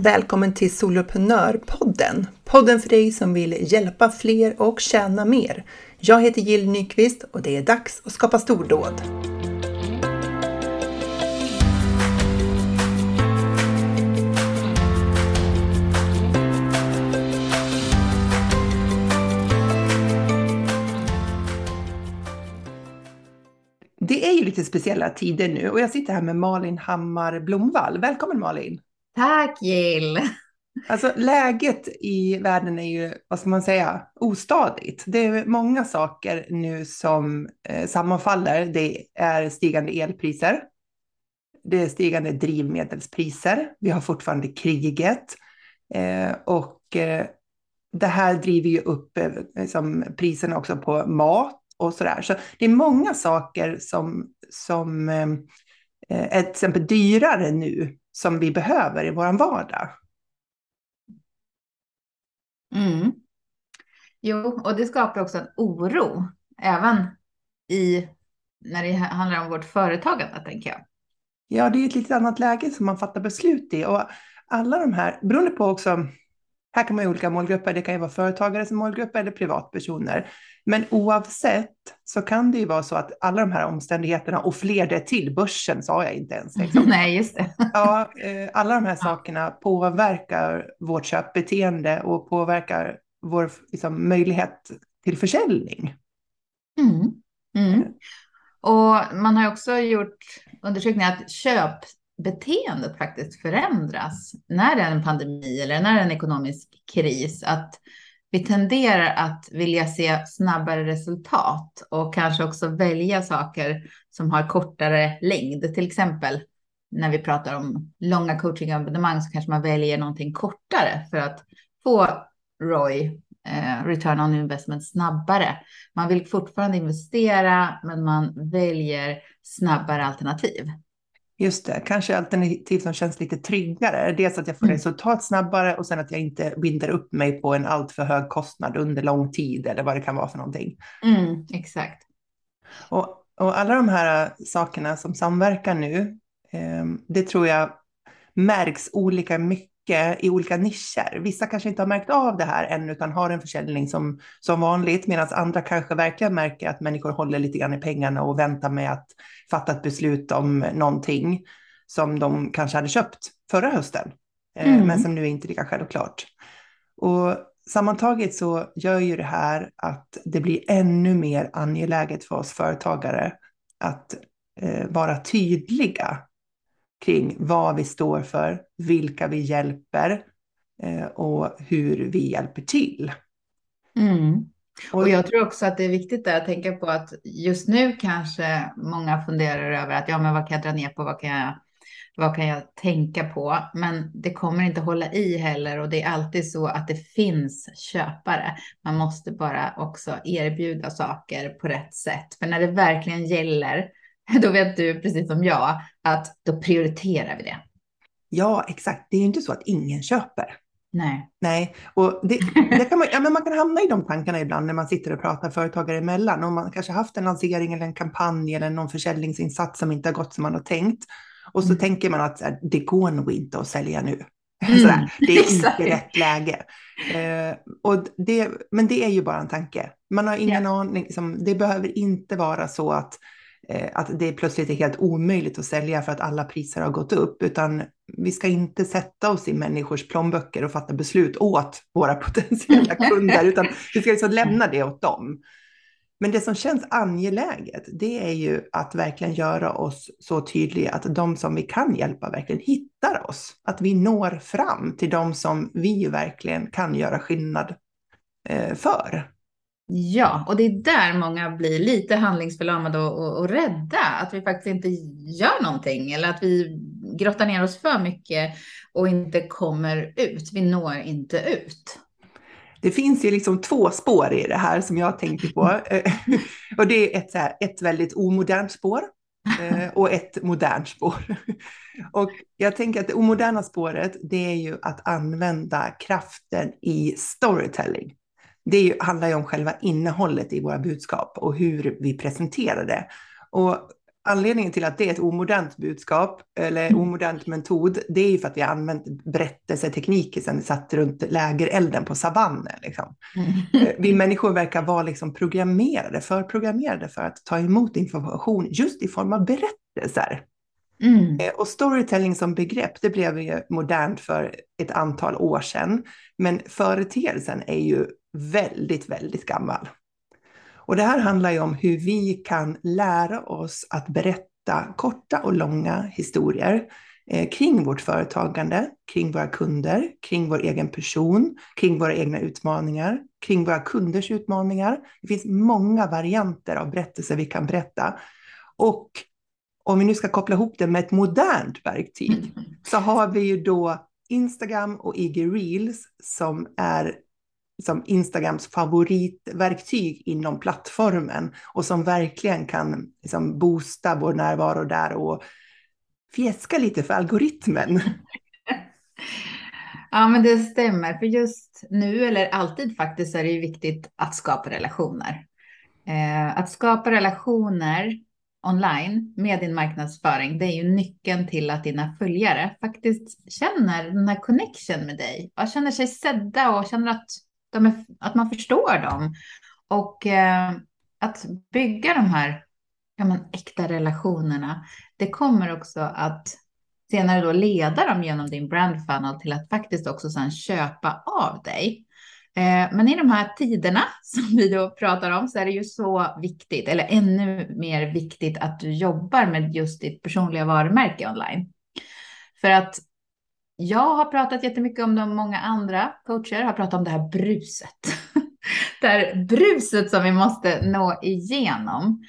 Välkommen till Soloprenörpodden! Podden för dig som vill hjälpa fler och tjäna mer. Jag heter Jill Nyqvist och det är dags att skapa stordåd. Det är ju lite speciella tider nu och jag sitter här med Malin Hammar Blomvall. Välkommen Malin! Tack Jill! Alltså läget i världen är ju, vad ska man säga, ostadigt. Det är många saker nu som eh, sammanfaller. Det är stigande elpriser. Det är stigande drivmedelspriser. Vi har fortfarande kriget. Eh, och eh, det här driver ju upp eh, liksom, priserna också på mat och sådär. Så det är många saker som, som eh, eh är till exempel dyrare nu som vi behöver i vår vardag. Mm. Jo, och det skapar också en oro, även i, när det handlar om vårt företagande, tänker jag. Ja, det är ett lite annat läge som man fattar beslut i. Och alla de här, beroende på också, här kan man ju olika målgrupper, det kan ju vara företagare som målgrupp eller privatpersoner. Men oavsett så kan det ju vara så att alla de här omständigheterna och fler det till, börsen sa jag inte ens. Liksom. Nej, just det. ja, eh, alla de här sakerna påverkar vårt köpbeteende och påverkar vår liksom, möjlighet till försäljning. Mm. Mm. Och man har också gjort undersökningar att beteendet faktiskt förändras när det är en pandemi eller när det är en ekonomisk kris. Att vi tenderar att vilja se snabbare resultat och kanske också välja saker som har kortare längd. Till exempel när vi pratar om långa coachingabonnemang så kanske man väljer någonting kortare för att få ROI, eh, return on investment, snabbare. Man vill fortfarande investera, men man väljer snabbare alternativ. Just det, kanske alternativ som känns lite tryggare. Dels att jag får mm. resultat snabbare och sen att jag inte binder upp mig på en alltför hög kostnad under lång tid eller vad det kan vara för någonting. Mm, exakt. Och, och alla de här sakerna som samverkar nu, eh, det tror jag märks olika mycket mycket i olika nischer. Vissa kanske inte har märkt av det här än utan har en försäljning som, som vanligt medan andra kanske verkligen märker att människor håller lite grann i pengarna och väntar med att fatta ett beslut om någonting som de kanske hade köpt förra hösten eh, mm. men som nu är inte lika självklart. Och sammantaget så gör ju det här att det blir ännu mer angeläget för oss företagare att eh, vara tydliga kring vad vi står för, vilka vi hjälper eh, och hur vi hjälper till. Mm. Och jag tror också att det är viktigt där att tänka på att just nu kanske många funderar över att ja, men vad kan jag dra ner på? Vad kan jag, vad kan jag tänka på? Men det kommer inte hålla i heller och det är alltid så att det finns köpare. Man måste bara också erbjuda saker på rätt sätt. För när det verkligen gäller då vet du precis som jag att då prioriterar vi det. Ja, exakt. Det är ju inte så att ingen köper. Nej. Nej, och det, det kan man, ja, men man kan hamna i de tankarna ibland när man sitter och pratar företagare emellan. Om man kanske haft en lansering eller en kampanj eller någon försäljningsinsats som inte har gått som man har tänkt. Och så mm. tänker man att det går nog inte att sälja nu. Mm. Sådär, det är inte rätt läge. Eh, och det, men det är ju bara en tanke. Man har ingen yeah. aning. Liksom, det behöver inte vara så att Eh, att det plötsligt är helt omöjligt att sälja för att alla priser har gått upp, utan vi ska inte sätta oss i människors plånböcker och fatta beslut åt våra potentiella kunder, utan vi ska liksom lämna det åt dem. Men det som känns angeläget, det är ju att verkligen göra oss så tydliga att de som vi kan hjälpa verkligen hittar oss. Att vi når fram till de som vi verkligen kan göra skillnad eh, för. Ja, och det är där många blir lite handlingsförlamade och, och, och, rädda. Att vi faktiskt inte gör någonting eller att vi grottar ner oss för mycket och inte kommer ut. Vi når inte ut. Det finns ju liksom två spår i det här som jag tänker på. och det är ett, här, ett väldigt omodernt spår eh, och ett modernt spår. Och jag tänker att det omoderna spåret, det är ju att använda kraften i storytelling det handlar ju om själva innehållet i våra budskap och hur vi presenterar det. Och anledningen till att det är ett omodernt budskap eller mm. omodernt metod, det är ju för att vi har använt berättelsetekniker sedan vi satt runt lägerelden på savannen. Liksom. Mm. Eh, vi människor verkar vara liksom programmerade, förprogrammerade för att ta emot information just i form av berättelser. Mm. Eh, och storytelling som begrepp, det blev ju modernt för ett antal år sedan. Men företeelsen är ju väldigt, väldigt gammal. Och det här handlar ju om hur vi kan lära oss att berätta korta och långa historier eh, kring vårt företagande, kring våra kunder, kring vår egen person, kring våra egna utmaningar, kring våra kunders utmaningar. Det finns många varianter av berättelser vi kan berätta. Och om vi nu ska koppla ihop det med ett modernt verktyg, så har vi ju då Instagram och IG Reels som är som Instagrams favoritverktyg inom plattformen och som verkligen kan liksom boosta vår närvaro där och fjäska lite för algoritmen. Ja, men det stämmer. För just nu, eller alltid faktiskt, är det ju viktigt att skapa relationer. Eh, att skapa relationer online med din marknadsföring, det är ju nyckeln till att dina följare faktiskt känner den här connection med dig och känner sig sedda och känner att de är, att man förstår dem. Och eh, att bygga de här ja, men, äkta relationerna, det kommer också att senare då leda dem genom din brand funnel till att faktiskt också sedan köpa av dig. Eh, men i de här tiderna som vi då pratar om så är det ju så viktigt, eller ännu mer viktigt att du jobbar med just ditt personliga varumärke online. För att jag har pratat jättemycket om det och många andra coacher har pratat om det här bruset. det här bruset som vi måste nå igenom.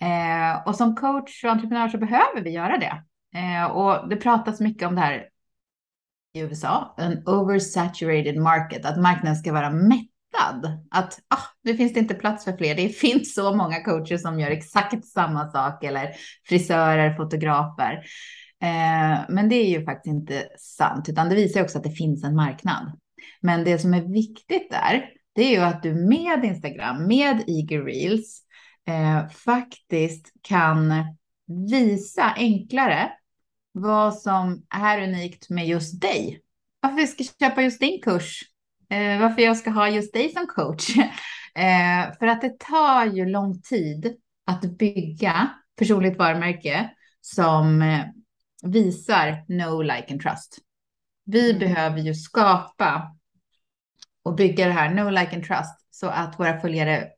Eh, och som coach och entreprenör så behöver vi göra det. Eh, och det pratas mycket om det här i USA, en oversaturated market, att marknaden ska vara mättad. Att ah, nu finns det inte plats för fler. Det finns så många coacher som gör exakt samma sak eller frisörer, fotografer. Eh, men det är ju faktiskt inte sant, utan det visar också att det finns en marknad. Men det som är viktigt där, det är ju att du med Instagram, med IG Reels, eh, faktiskt kan visa enklare vad som är unikt med just dig. Varför jag ska köpa just din kurs. Eh, varför jag ska ha just dig som coach. Eh, för att det tar ju lång tid att bygga personligt varumärke som eh, visar no, like and trust. Vi mm. behöver ju skapa och bygga det här no, like and trust så att våra följare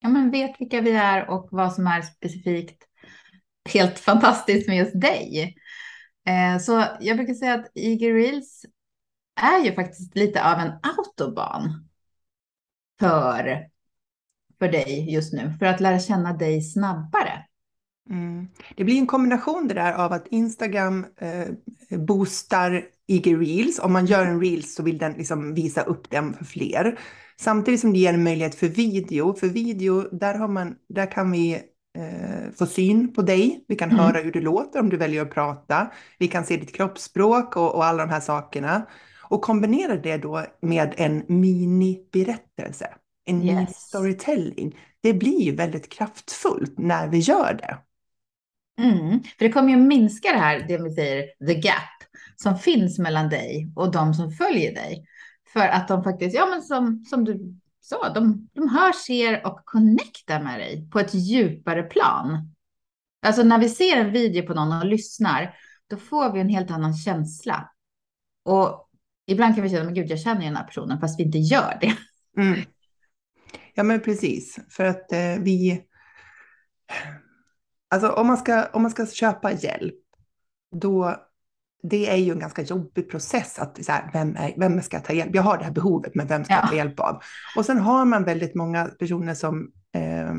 ja, men vet vilka vi är och vad som är specifikt helt fantastiskt med just dig. Eh, så jag brukar säga att IG Reels är ju faktiskt lite av en autobahn för, för dig just nu, för att lära känna dig snabbare. Mm. Det blir en kombination det där av att Instagram eh, boostar IG Reels. Om man gör en Reels så vill den liksom visa upp den för fler. Samtidigt som det ger en möjlighet för video. För video, där, har man, där kan vi eh, få syn på dig. Vi kan mm. höra hur du låter om du väljer att prata. Vi kan se ditt kroppsspråk och, och alla de här sakerna. Och kombinera det då med en mini-berättelse. En yes. mini-storytelling. Det blir väldigt kraftfullt när vi gör det. Mm, för det kommer ju minska det här, det vi säger, the gap som finns mellan dig och de som följer dig. För att de faktiskt, ja men som, som du sa, de, de hör, ser och connectar med dig på ett djupare plan. Alltså när vi ser en video på någon och lyssnar, då får vi en helt annan känsla. Och ibland kan vi känna, men gud, jag känner den här personen, fast vi inte gör det. Mm. Ja, men precis, för att eh, vi Alltså om man ska, om man ska köpa hjälp, då det är ju en ganska jobbig process att så här, vem, är, vem ska jag ta hjälp? Jag har det här behovet, men vem ska jag ta hjälp av? Och sen har man väldigt många personer som, eh,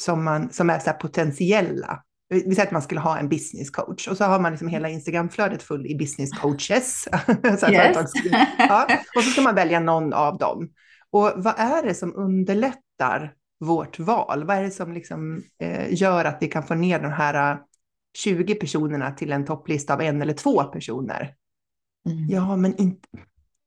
som, man, som är så potentiella. Vi säger att man skulle ha en business coach och så har man liksom hela Instagramflödet full i business coaches. så yes. ja, och så ska man välja någon av dem. Och vad är det som underlättar vårt val? Vad är det som liksom, eh, gör att vi kan få ner de här 20 eh, personerna till en topplista av en eller två personer? Mm. Ja, men inte...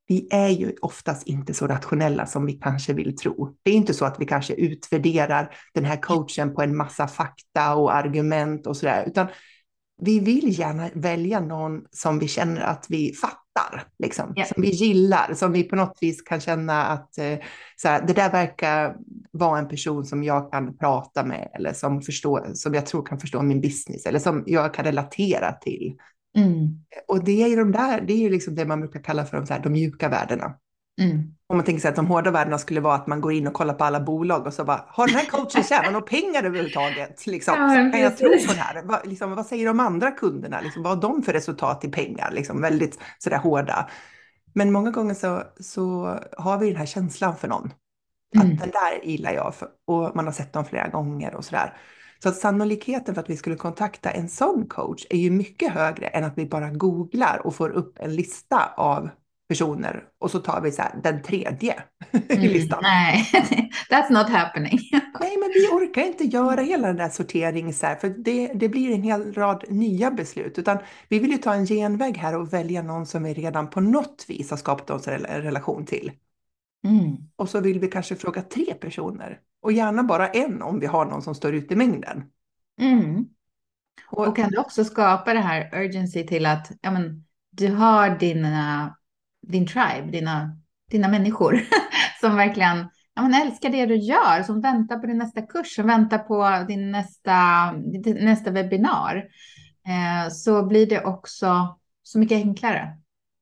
vi är ju oftast inte så rationella som vi kanske vill tro. Det är inte så att vi kanske utvärderar den här coachen på en massa fakta och argument och sådär, utan vi vill gärna välja någon som vi känner att vi fattar, liksom, yeah. som vi gillar, som vi på något vis kan känna att eh, så här, det där verkar vara en person som jag kan prata med eller som, förstår, som jag tror kan förstå min business eller som jag kan relatera till. Mm. Och det är de där, det är ju liksom det man brukar kalla för de, här, de mjuka värdena. Mm. Om man tänker sig att de hårda värdena skulle vara att man går in och kollar på alla bolag och så bara, har den här coachen tjänat några pengar överhuvudtaget? Liksom, ja, kan jag tro på det här? Va, liksom, vad säger de andra kunderna? Liksom, vad har de för resultat i pengar? Liksom, väldigt sådär hårda. Men många gånger så, så har vi den här känslan för någon. Mm. Att den där gillar jag för, och man har sett dem flera gånger och sådär. Så att sannolikheten för att vi skulle kontakta en sån coach är ju mycket högre än att vi bara googlar och får upp en lista av personer och så tar vi så här, den tredje mm, i listan. Nej, that's not happening. nej, men vi orkar inte göra hela den där sorteringen så här, för det, det blir en hel rad nya beslut, utan vi vill ju ta en genväg här och välja någon som vi redan på något vis har skapat oss en relation till. Mm. Och så vill vi kanske fråga tre personer och gärna bara en om vi har någon som står ut i mängden. Mm. Och, och, kan du också skapa det här urgency till att ja, men, du har dina din tribe, dina, dina människor som verkligen ja, men älskar det du gör, som väntar på din nästa kurs, som väntar på din nästa, din nästa webbinar, eh, så blir det också så mycket enklare.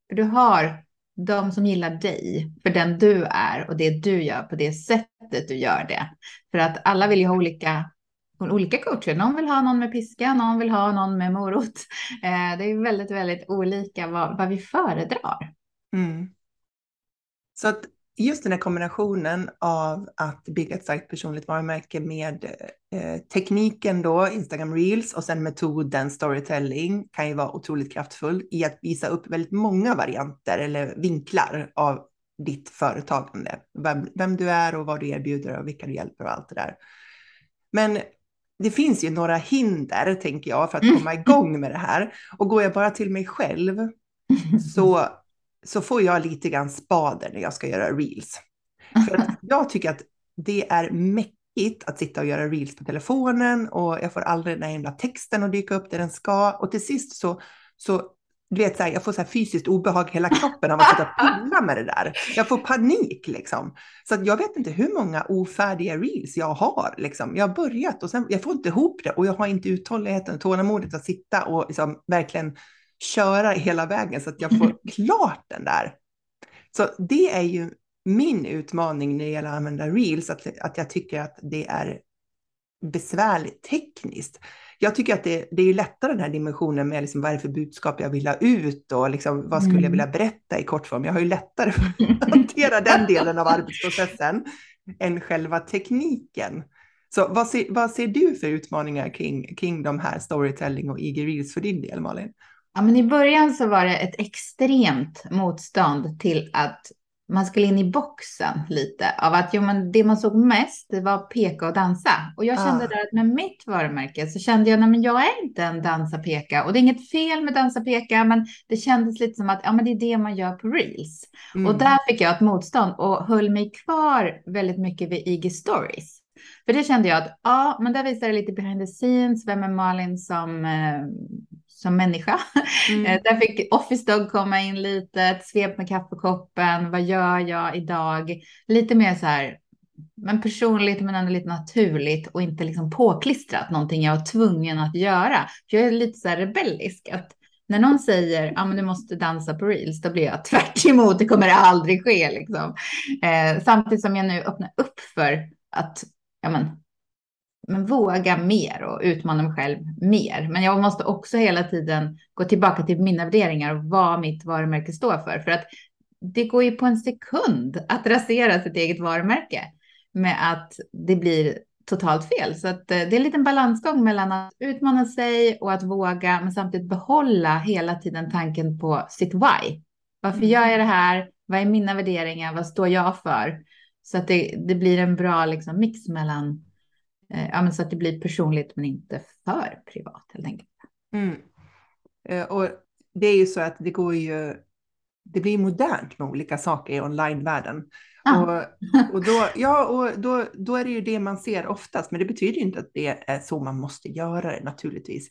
För du har de som gillar dig för den du är och det du gör på det sättet du gör det. För att alla vill ju ha olika olika coacher. Någon vill ha någon med piska, någon vill ha någon med morot. Eh, det är väldigt, väldigt olika vad, vad vi föredrar. Mm. Så att just den här kombinationen av att bygga ett starkt personligt varumärke med eh, tekniken då, Instagram Reels och sen metoden storytelling kan ju vara otroligt kraftfull i att visa upp väldigt många varianter eller vinklar av ditt företagande. Vem, vem du är och vad du erbjuder och vilka du hjälper och allt det där. Men det finns ju några hinder, tänker jag, för att mm. komma igång med det här. Och går jag bara till mig själv så så får jag lite grann spader när jag ska göra reels. För att jag tycker att det är mäckigt att sitta och göra reels på telefonen och jag får aldrig den här himla texten att dyka upp där den ska. Och till sist så, så du vet, så här, jag får så här fysiskt obehag i hela kroppen av att sitta och pilla med det där. Jag får panik liksom. Så jag vet inte hur många ofärdiga reels jag har. Liksom. Jag har börjat och sen jag får inte ihop det och jag har inte uthålligheten och tålamodet att sitta och liksom, verkligen köra hela vägen så att jag får klart den där. Så det är ju min utmaning när det gäller att använda reels, att, att jag tycker att det är besvärligt tekniskt. Jag tycker att det, det är lättare den här dimensionen med liksom vad är det för budskap jag vill ha ut och liksom, vad skulle jag vilja mm. berätta i kortform. Jag har ju lättare att hantera den delen av arbetsprocessen än själva tekniken. Så vad ser, vad ser du för utmaningar kring, kring de här storytelling och IG Reels för din del, Malin? Ja, men I början så var det ett extremt motstånd till att man skulle in i boxen lite av att jo, men det man såg mest det var peka och dansa. Och jag kände ah. där att med mitt varumärke så kände jag att jag är inte en dansa peka och det är inget fel med dansa peka, men det kändes lite som att ja, men det är det man gör på reels. Mm. Och där fick jag ett motstånd och höll mig kvar väldigt mycket vid IG stories. För det kände jag att ja, men där visar det lite behind the scenes. Vem är Malin som eh, som människa. Mm. Eh, där fick Office Dog komma in lite, ett svep med kaffekoppen, vad gör jag idag? Lite mer så här, men personligt men ändå lite naturligt och inte liksom påklistrat någonting jag var tvungen att göra. För jag är lite så här rebellisk. Att när någon säger att ah, du måste dansa på reels, då blir jag tvärt emot. Det kommer aldrig ske. Liksom. Eh, samtidigt som jag nu öppnar upp för att ja, men, men våga mer och utmana mig själv mer. Men jag måste också hela tiden gå tillbaka till mina värderingar och vad mitt varumärke står för. För att det går ju på en sekund att rasera sitt eget varumärke med att det blir totalt fel. Så att eh, det är en liten balansgång mellan att utmana sig och att våga, men samtidigt behålla hela tiden tanken på sitt why. Varför gör jag det här? Vad är mina värderingar? Vad står jag för? Så att det, det blir en bra liksom, mix mellan ja, men så att det blir personligt men inte för privat helt enkelt. Mm. Eh, och det är ju så att det går ju, det blir modernt med olika saker i onlinevärlden. Ah. Och, och, då, ja, och då, då är det ju det man ser oftast, men det betyder inte att det är så man måste göra det naturligtvis.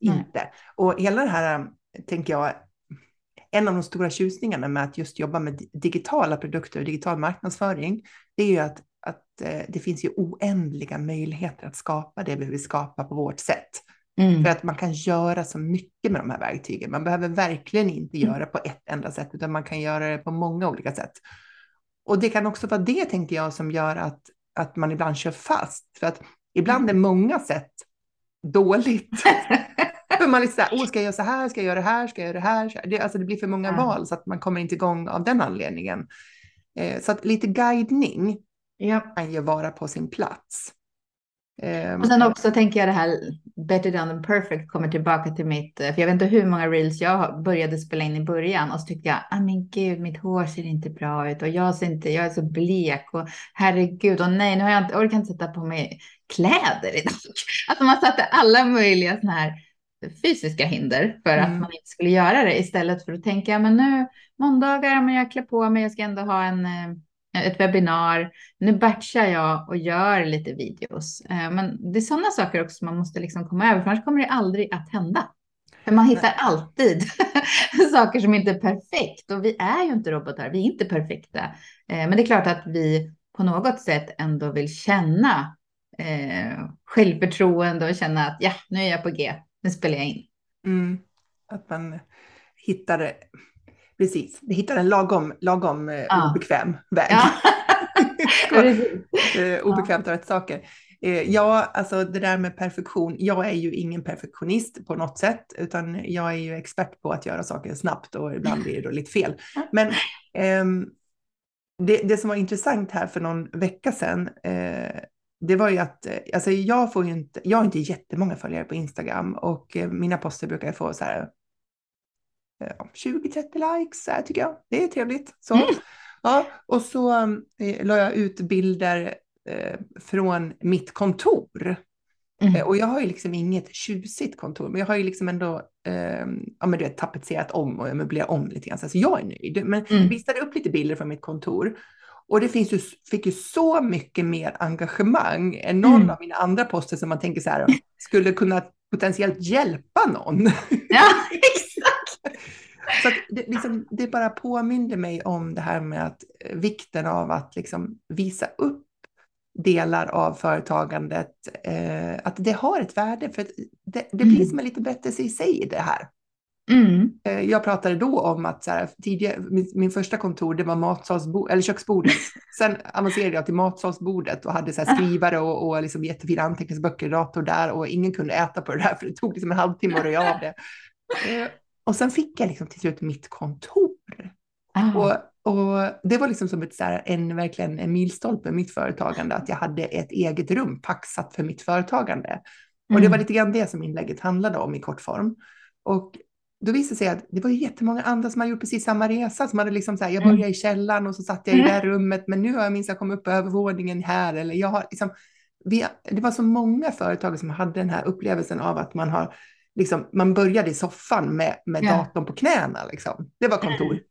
Nej. Inte. Och hela det här, tänker jag, en av de stora tjusningarna med att just jobba med digitala produkter och digital marknadsföring, det är ju att, eh, det finns ju oändliga möjligheter att skapa det vi vill skapa på vårt sätt. Mm. För att man kan göra så mycket med de här verktygen. Man behöver verkligen inte Mm. göra på ett enda sätt, utan man kan göra det på många olika sätt. Och det kan också vara det, tänker jag, som gör att, att man ibland kör fast. För att ibland är många sätt dåligt. för man är så här, åh, ska jag göra så här, ska jag göra det här, ska jag göra det här? Det, alltså det blir för många val så att man kommer inte igång av den anledningen. Eh, så att lite guidning Ja. kan ju vara på sin plats. Eh, Och sen också tänker jag det här better done than perfect kommer tillbaka till mitt, eh, för jag vet inte hur många reels jag började spela in i början och så tyckte jag, ah, men gud, mitt hår ser inte bra ut och jag ser inte, jag är så blek och herregud och nej, nu har jag inte, orkar inte sätta på mig kläder idag. Alltså man satte alla möjliga sådana här fysiska hinder för att Mm. man inte skulle göra det istället för att tänka, men nu måndagar, men jag klär på mig, jag ska ändå ha en eh, ett webbinar. Nu batchar jag och gör lite videos. Eh, Men det är sådana saker också man måste liksom komma över, för annars kommer det aldrig att hända. För man hittar alltid saker som inte är perfekt och vi är ju inte robotar, vi är inte perfekta. Eh, Men det är klart att vi på något sätt ändå vill känna eh, självförtroende och känna att ja, nu är jag på G, nu spelar jag in. Mm, att man hittar, precis, hittar en lagom, lagom eh, Ja. obekväm väg. Ja. Eh, obekvämt av rätt saker. Eh, ja, alltså det där med perfektion. Jag är ju ingen perfektionist på något sätt, utan jag är ju expert på att göra saker snabbt och ibland blir det då lite fel. Men ehm, det, det som var intressant här för någon vecka sedan, eh, det var ju att eh, alltså jag får ju inte, jag har inte jättemånga följare på Instagram och eh, mina poster brukar jag få så här eh, 20-30 likes, så här, tycker jag. Det är trevligt. Så. Mm. Ja, och så eh, la jag ut bilder eh, från mitt kontor. Mm. Eh, och jag har ju liksom inget tjusigt kontor, men jag har ju liksom ändå eh, ja, men du vet, tapetserat om och möblerat om lite grann. Så alltså, jag är nöjd. Men Mm. jag visade upp lite bilder från mitt kontor. Och det finns ju, fick ju så mycket mer engagemang än någon Mm. av mina andra poster som man tänker så här, skulle kunna potentiellt hjälpa någon. Ja, exakt. Så det, liksom, det bara påminde mig om det här med att eh, vikten av att liksom visa upp delar av företagandet, eh, att det har ett värde, för det, det blir Mm. som en liten berättelse i sig det här. Mm. Eh, jag pratade då om att så här, tidigare, min, min första kontor, det var matsalsbo, eller köksbordet. Sen avancerade jag till matsalsbordet och hade så här skrivare och, och liksom jättefina anteckningsböcker, dator där och ingen kunde äta på det där för det tog liksom en halvtimme att röja av det. Och sen fick jag liksom till slut mitt kontor. Ah. Och, och det var liksom som ett, så här, en, verkligen en milstolpe i mitt företagande, att jag hade ett eget rum paxat för mitt företagande. Och det var Mm. lite grann det som inlägget handlade om i kort form. Och då visade det sig att det var jättemånga andra som hade gjort precis samma resa, som hade liksom så här, jag Mm. började i källaren och så satt jag i det Mm. här rummet, men nu har jag minst kommit upp på övervåningen här, eller jag har liksom, vi, det var så många företag som hade den här upplevelsen av att man har, liksom, man började i soffan med, med Ja. datorn på knäna, liksom. Det var kontor. Ja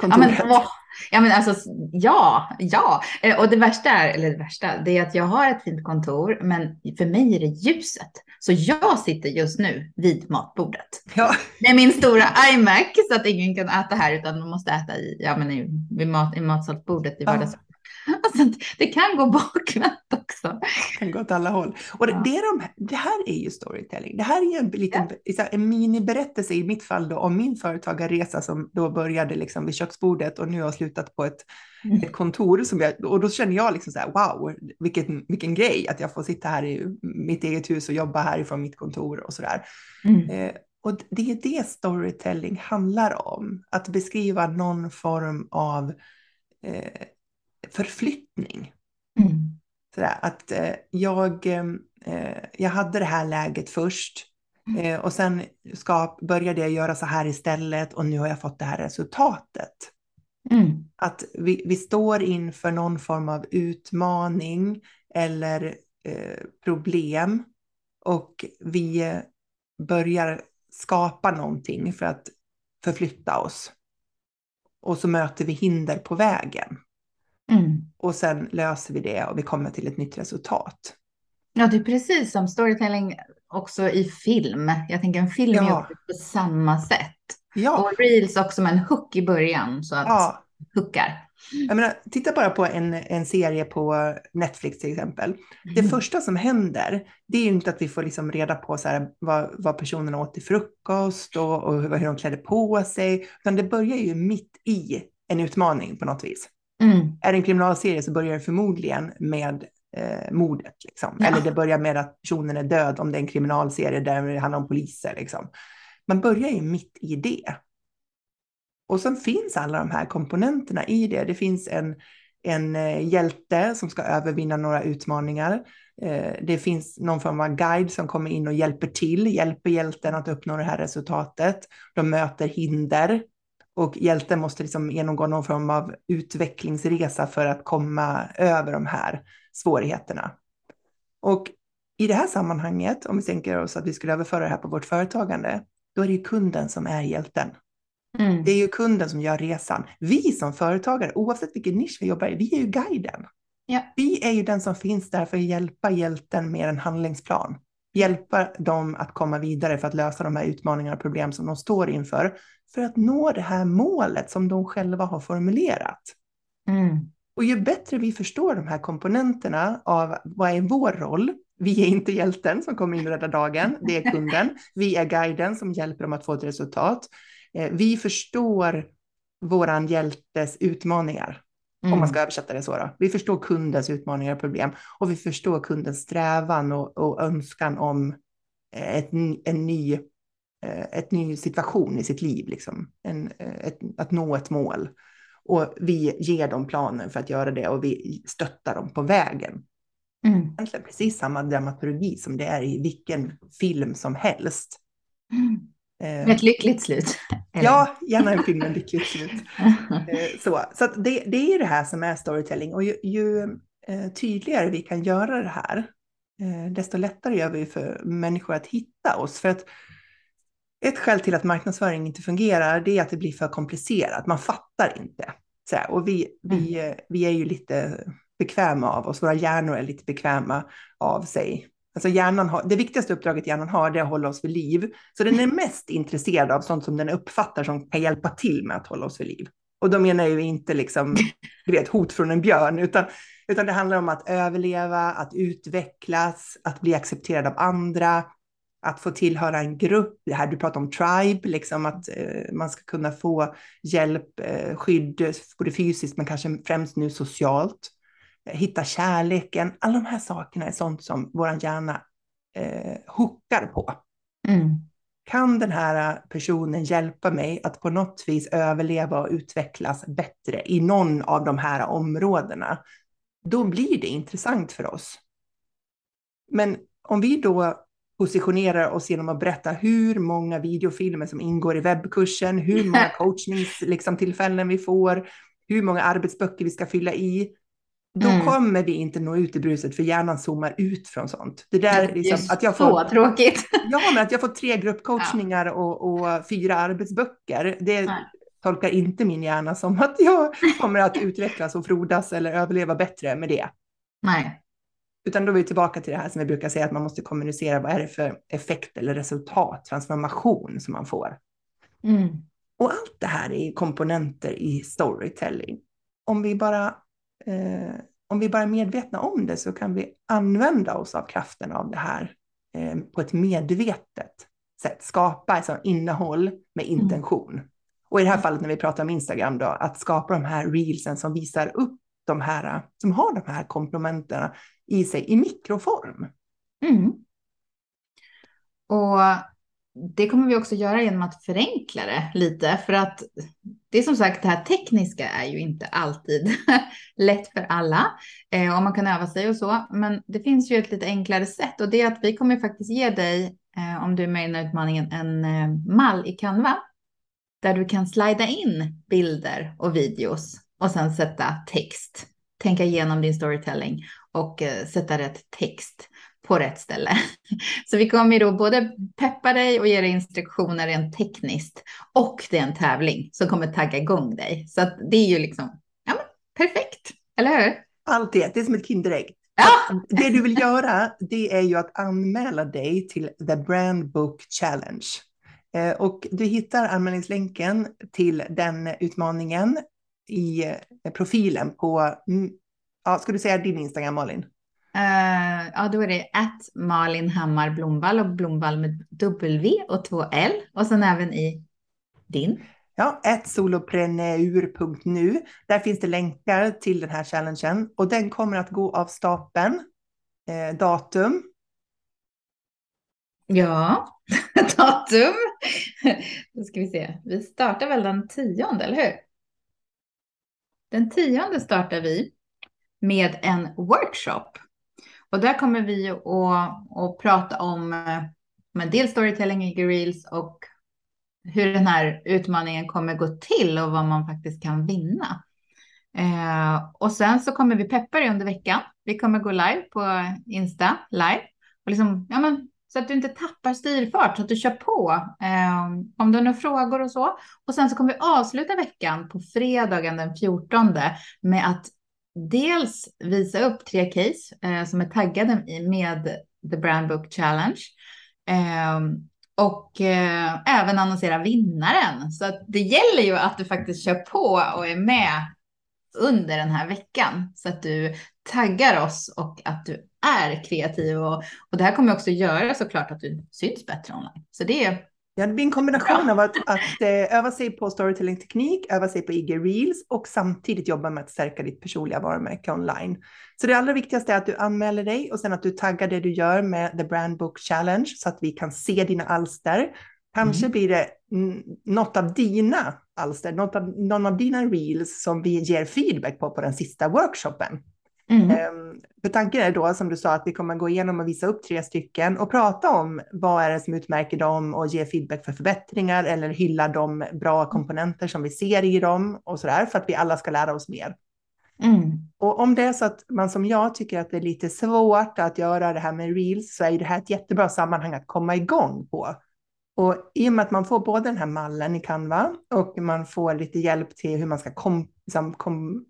kontoret. men, åh, ja, men alltså, ja, ja. Eh, Och det värsta är, eller det värsta, det är att jag har ett fint kontor, men för mig är det ljuset. Så jag sitter just nu vid matbordet. Ja. Är min stora iMac så att ingen kan äta här utan man måste äta i, ja, men i, mat, i matsalsbordet i Ja. vardagsrummet. Alltså, det kan gå bakvänt också. kan gå åt alla håll. Och det, Ja. det, är de, det här är ju storytelling. Det här är en, liten, så här, en miniberättelse i mitt fall då, om min företagarresa som då började liksom vid köksbordet och nu har slutat på ett, Mm. ett kontor. Som jag, och då känner jag liksom så här, wow, vilken, vilken grej att jag får sitta här i mitt eget hus och jobba härifrån mitt kontor och så där. Mm. Eh, och det är det storytelling handlar om. Att beskriva någon form av eh, förflyttning. Mm. Sådär, att eh, jag, eh, jag hade det här läget först eh, och sen ska, började jag göra så här istället och nu har jag fått det här resultatet. Mm. Att vi, vi står inför någon form av utmaning eller eh, problem och vi börjar skapa någonting för att förflytta oss. och så möter vi hinder på vägen. Mm. Och sen löser vi det och vi kommer till ett nytt resultat. Ja, det är precis som storytelling också i film. Jag tänker en film Ja. är på samma sätt. Ja, Och reels också med en hook i början så att ja. hookar. Jag menar, titta bara på en, en serie på Netflix till exempel. Det Mm. första som händer, det är ju inte att vi får liksom reda på så här, vad, vad personerna åt till frukost och, och hur, hur de klädde på sig, utan det börjar ju mitt i en utmaning på något vis. Mm. Är det en kriminalserie så börjar det förmodligen med eh, mordet. Liksom. Ja. Eller det börjar med att personen är död om det är en kriminalserie där det handlar om poliser. Liksom. Man börjar ju mitt i det. Och sen finns alla de här komponenterna i det. Det finns en, en eh, hjälte som ska övervinna några utmaningar. Eh, det finns någon form av guide som kommer in och hjälper till, hjälper hjälten att uppnå det här resultatet. De möter hinder och hjälten måste liksom genomgå någon form av utvecklingsresa för att komma över de här svårigheterna. Och i det här sammanhanget, om vi tänker oss att vi skulle överföra det här på vårt företagande, då är det ju kunden som är hjälten. Mm. Det är ju kunden som gör resan. Vi som företagare, oavsett vilken nisch vi jobbar i, vi är ju guiden. Ja. Vi är ju den som finns där för att hjälpa hjälten med en handlingsplan. Hjälpa dem att komma vidare för att lösa de här utmaningarna och problem som de står inför. För att nå det här målet som de själva har formulerat. Mm. Och ju bättre vi förstår de här komponenterna av vad är vår roll, vi är inte hjälten som kommer in och räddar dagen, det är kunden. Vi är guiden som hjälper dem att få ett resultat. Eh, Vi förstår våran hjältes utmaningar, om man Mm. ska översätta det så. Då. Vi förstår kundens utmaningar och problem och vi förstår kundens strävan och, och önskan om eh, ett, en ny, eh, ett ny situation i sitt liv, liksom. en, eh, ett, att nå ett mål. Och vi ger dem planen för att göra det och vi stöttar dem på vägen. Mm. Egentligen precis samma dramaturgi som det är i vilken film som helst. Mm. Eh, Med ett lyckligt slut. Eller? ja, gärna en film med lyckligt slut. Eh, Så, så det, det är det här som är storytelling och ju, ju eh, tydligare vi kan göra det här, eh, desto lättare gör vi för människor att hitta oss. För att ett skäl till att marknadsföring inte fungerar, det är att det blir för komplicerat. Man fattar inte. Så här, och vi, vi, eh, vi är ju lite bekväma av oss, våra hjärnor är lite bekväma av sig. Alltså hjärnan har, det viktigaste uppdraget hjärnan har det är att hålla oss vid liv. Så den är mest intresserad av sånt som den uppfattar som kan hjälpa till med att hålla oss vid liv. Och då menar jag ju inte liksom, du vet, hot från en björn, utan, utan det handlar om att överleva, att utvecklas, att bli accepterad av andra, att få tillhöra en grupp. Det här du pratar om tribe, liksom att eh, man ska kunna få hjälp, eh, skydd, både fysiskt men kanske främst nu socialt. Eh, hitta kärleken. Alla de här sakerna är sånt som vår hjärna eh, hookar på. Mm. Kan den här personen hjälpa mig att på något vis överleva och utvecklas bättre i någon av de här områdena? Då blir det intressant för oss. Men om vi då positionerar oss genom att berätta hur många videofilmer som ingår i webbkursen, hur många coachningstillfällen liksom, vi får, hur många arbetsböcker vi ska fylla i, då Mm. kommer vi inte nå ut i bruset för hjärnan zoomar ut från sånt. Det där är liksom, att jag så får tråkigt. Ja, men att jag får tre gruppcoachningar och, och fyra arbetsböcker, det Nej. tolkar inte min hjärna som att jag kommer att utvecklas och frodas eller överleva bättre med det. Nej. Utan då är vi tillbaka till det här som vi brukar säga att man måste kommunicera. Vad är det för effekt eller resultat, transformation som man får? Mm. Och allt det här är komponenter i storytelling. Om vi bara, eh, om vi bara är medvetna om det så kan vi använda oss av kraften av det här eh, på ett medvetet sätt. Skapa alltså innehåll med intention. Och i det här fallet när vi pratar om Instagram då, att skapa de här reelsen som visar upp de här, som har de här komponenterna i sig i mikroform. Mm. Och det kommer vi också göra genom att förenkla det lite. För att det är som sagt, det här tekniska är ju inte alltid lätt för alla. Eh, och man kan öva sig och så. Men det finns ju ett lite enklare sätt. Och det är att vi kommer faktiskt ge dig, eh, om du är med i den här utmaningen, en eh, mall i Canva. Där du kan slida in bilder och videos och sen sätta text. Tänka igenom din storytelling och eh, sätta rätt text på rätt ställe. Så vi kommer då både peppa dig och ge dig instruktioner rent tekniskt och det är en tävling som kommer tagga igång dig. Så det är ju liksom ja, perfekt, eller hur? Allt det, det är som ett Kinderägg. Ja. Det du vill göra, det är ju att anmäla dig till The Brand Book Challenge. Eh, och du hittar anmälningslänken till den utmaningen i profilen på, mm, ja, ska du säga din Instagram Malin? Uh, ja, då är det att Malin Hammar Blomvall och Blomvall med W och två L och sen även i din. Ja, solopreneur.nu. Där finns det länkar till den här challengen och den kommer att gå av stapeln. Eh, datum. Ja, datum. Då ska vi se. Vi startar väl den tionde, eller hur? Den tionde startar vi med en workshop. Och där kommer vi att, att prata om eh, med dels storytelling i Reels och hur den här utmaningen kommer gå till och vad man faktiskt kan vinna. Eh, och sen så kommer vi peppa dig under veckan. Vi kommer gå live på Insta live och liksom, ja men så att du inte tappar styrfart, så att du kör på. Eh, om du har några frågor och så. Och sen så kommer vi avsluta veckan på fredagen den 14 med att dels visa upp tre case eh, som är taggade med The Brand Book Challenge. Eh, och eh, även annonsera vinnaren. Så att det gäller ju att du faktiskt kör på och är med under den här veckan så att du taggar oss och att du är kreativ. Och, och det här kommer också göra såklart att du syns bättre online. Så det är Ja, det blir en kombination av att, att eh, öva sig på storytelling-teknik, öva sig på IG Reels och samtidigt jobba med att stärka ditt personliga varumärke online. Så det allra viktigaste är att du anmäler dig och sen att du taggar det du gör med The Brand Book Challenge så att vi kan se dina alster. Kanske mm. blir det något av dina alster, något av, någon av dina reels som vi ger feedback på på den sista workshopen. Mm. Ehm, för tanken är då, som du sa, att vi kommer gå igenom och visa upp tre stycken och prata om vad är det som utmärker dem och ge feedback för förbättringar eller hylla de bra komponenter som vi ser i dem och så där för att vi alla ska lära oss mer. Mm. Och om det är så att man som jag tycker att det är lite svårt att göra det här med reels så är det här ett jättebra sammanhang att komma igång på. Och i och med att man får både den här mallen i Canva och man får lite hjälp till hur man ska kom, liksom, kom,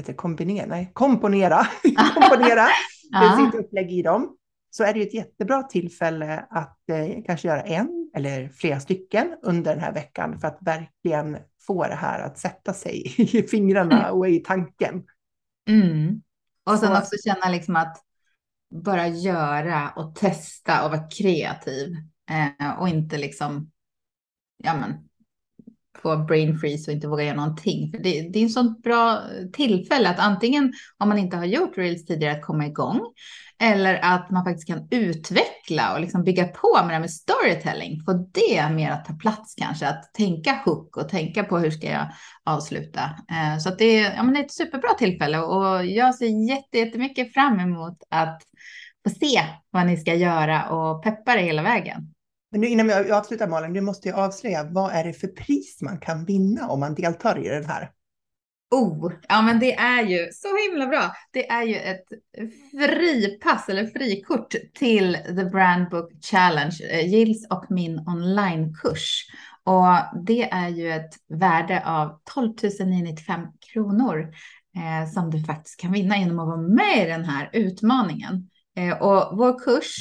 heter kombinera, nej, komponera, komponera sitt upplägg i dem, så är det ju ett jättebra tillfälle att eh, kanske göra en eller flera stycken under den här veckan för att verkligen få det här att sätta sig i fingrarna och i tanken. Mm. Och sen så. också känna liksom att bara göra och testa och vara kreativ eh, och inte liksom ja men, få brain freeze och inte våga göra någonting. För det, det är en sånt bra tillfälle att antingen om man inte har gjort reels tidigare att komma igång eller att man faktiskt kan utveckla och liksom bygga på med det här med storytelling. Få det mer att ta plats kanske, att tänka hook och tänka på hur ska jag avsluta. Eh, så att det, är, ja, men det är ett superbra tillfälle och jag ser jättemycket fram emot att få se vad ni ska göra och peppa det hela vägen. Men nu innan vi avslutar Malin, du måste ju avslöja vad är det för pris man kan vinna om man deltar i den här? Oh, ja men det är ju så himla bra. Det är ju ett fripass eller frikort till The Brand Book Challenge, eh, Gills och min onlinekurs. Och det är ju ett värde av 12 995 kronor eh, som du faktiskt kan vinna genom att vara med i den här utmaningen. Eh, och vår kurs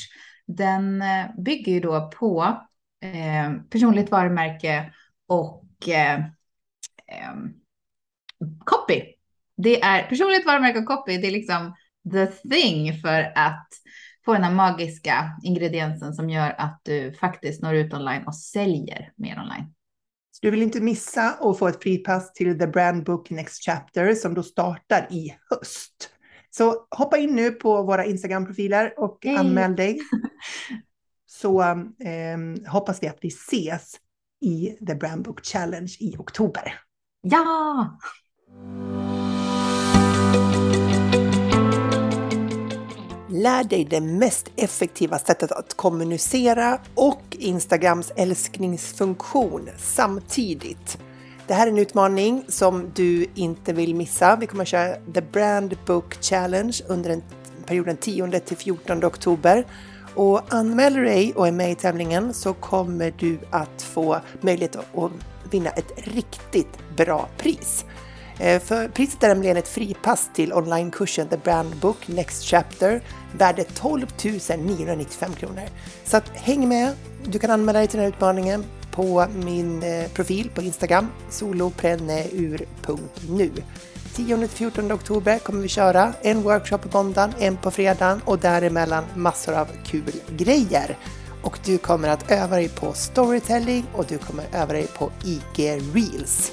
den eh, bygger ju då på eh, personligt varumärke och eh, ehm, copy. Det är personligt varumärke och copy. Det är liksom the thing för att få den här magiska ingrediensen som gör att du faktiskt når ut online och säljer mer online. Så du vill inte missa att få ett fripass till The Brand Book Next Chapter som då startar i höst. Så hoppa in nu på våra Instagram-profiler och hey. anmäl dig. Så eh, hoppas vi att vi ses i The Brand Book Challenge i oktober. Ja! Lär dig det mest effektiva sättet att kommunicera och Instagrams älskningsfunktion samtidigt. Det här är en utmaning som du inte vill missa. Vi kommer att köra The Brand Book Challenge under en perioden 10 till 14 oktober. Och anmäler du dig och är med i tävlingen så kommer du att få möjlighet att vinna ett riktigt bra pris. Eh, för priset är nämligen ett fripass till onlinekursen The Brand Book Next Chapter värde 12 995 kronor. Så att häng med! Du kan anmäla dig till den här utmaningen på min eh, profil på Instagram, solopreneur.nu. 10-14 oktober kommer vi köra en workshop på måndagen, en på fredagen och däremellan massor av kul grejer. Och du kommer att öva dig på storytelling och du kommer öva dig på IG Reels.